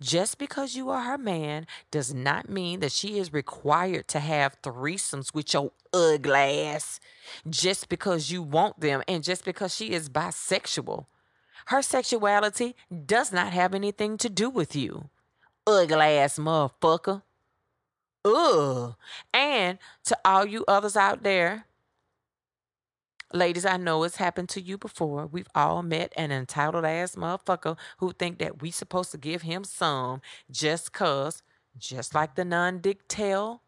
Just because you are her man does not mean that she is required to have threesomes with your ugly ass. Just because you want them and just because she is bisexual. Her sexuality does not have anything to do with you. Ugly ass motherfucker. Ugh. And to all you others out there, ladies, I know it's happened to you before. We've all met an entitled ass motherfucker who think that we supposed to give him some just cause, just like the non-dick tale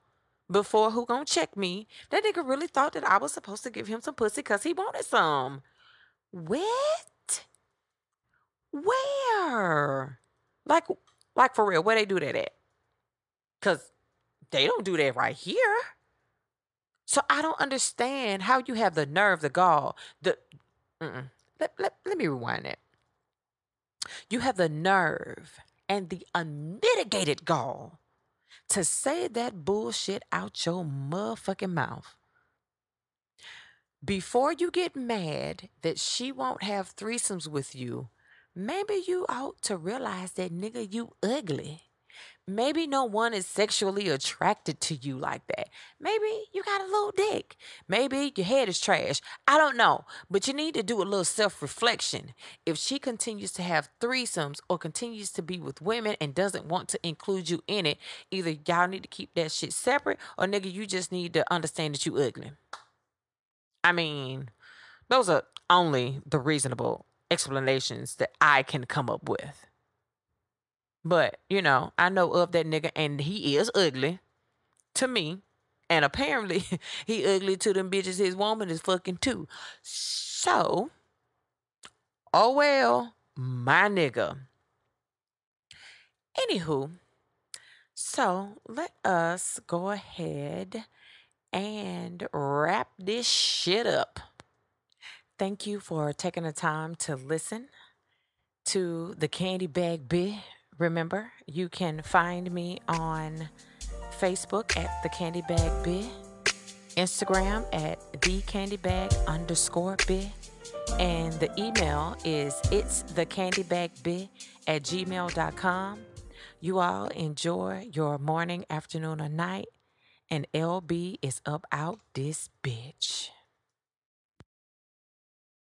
before who gonna check me. That nigga really thought that I was supposed to give him some pussy cause he wanted some. What? Where? Like, like for real, where they do that at? Cause they don't do that right here. So I don't understand how you have the nerve, the gall, the. Let, let, let me rewind that. You have the nerve and the unmitigated gall to say that bullshit out your motherfucking mouth. Before you get mad that she won't have threesomes with you, maybe you ought to realize that nigga, you ugly. Maybe no one is sexually attracted to you like that. Maybe you got a little dick. Maybe your head is trash. I don't know. But you need to do a little self reflection. If she continues to have threesomes or continues to be with women and doesn't want to include you in it, either y'all need to keep that shit separate or nigga, you just need to understand that you ugly. I mean, those are only the reasonable explanations that I can come up with. But, you know, I know of that nigga and he is ugly to me. And apparently he ugly to them bitches his woman is fucking too. So, oh well, my nigga. Anywho, so let us go ahead and wrap this shit up. Thank you for taking the time to listen to the Candy Bag Bih Remember, you can find me on Facebook at the Candy Bag Bih, Instagram at the Candy Bag underscore Bih, and the email is it's the Candy Bag Bih at gmail.com. You all enjoy your morning, afternoon, or night, and LB is up out this bitch.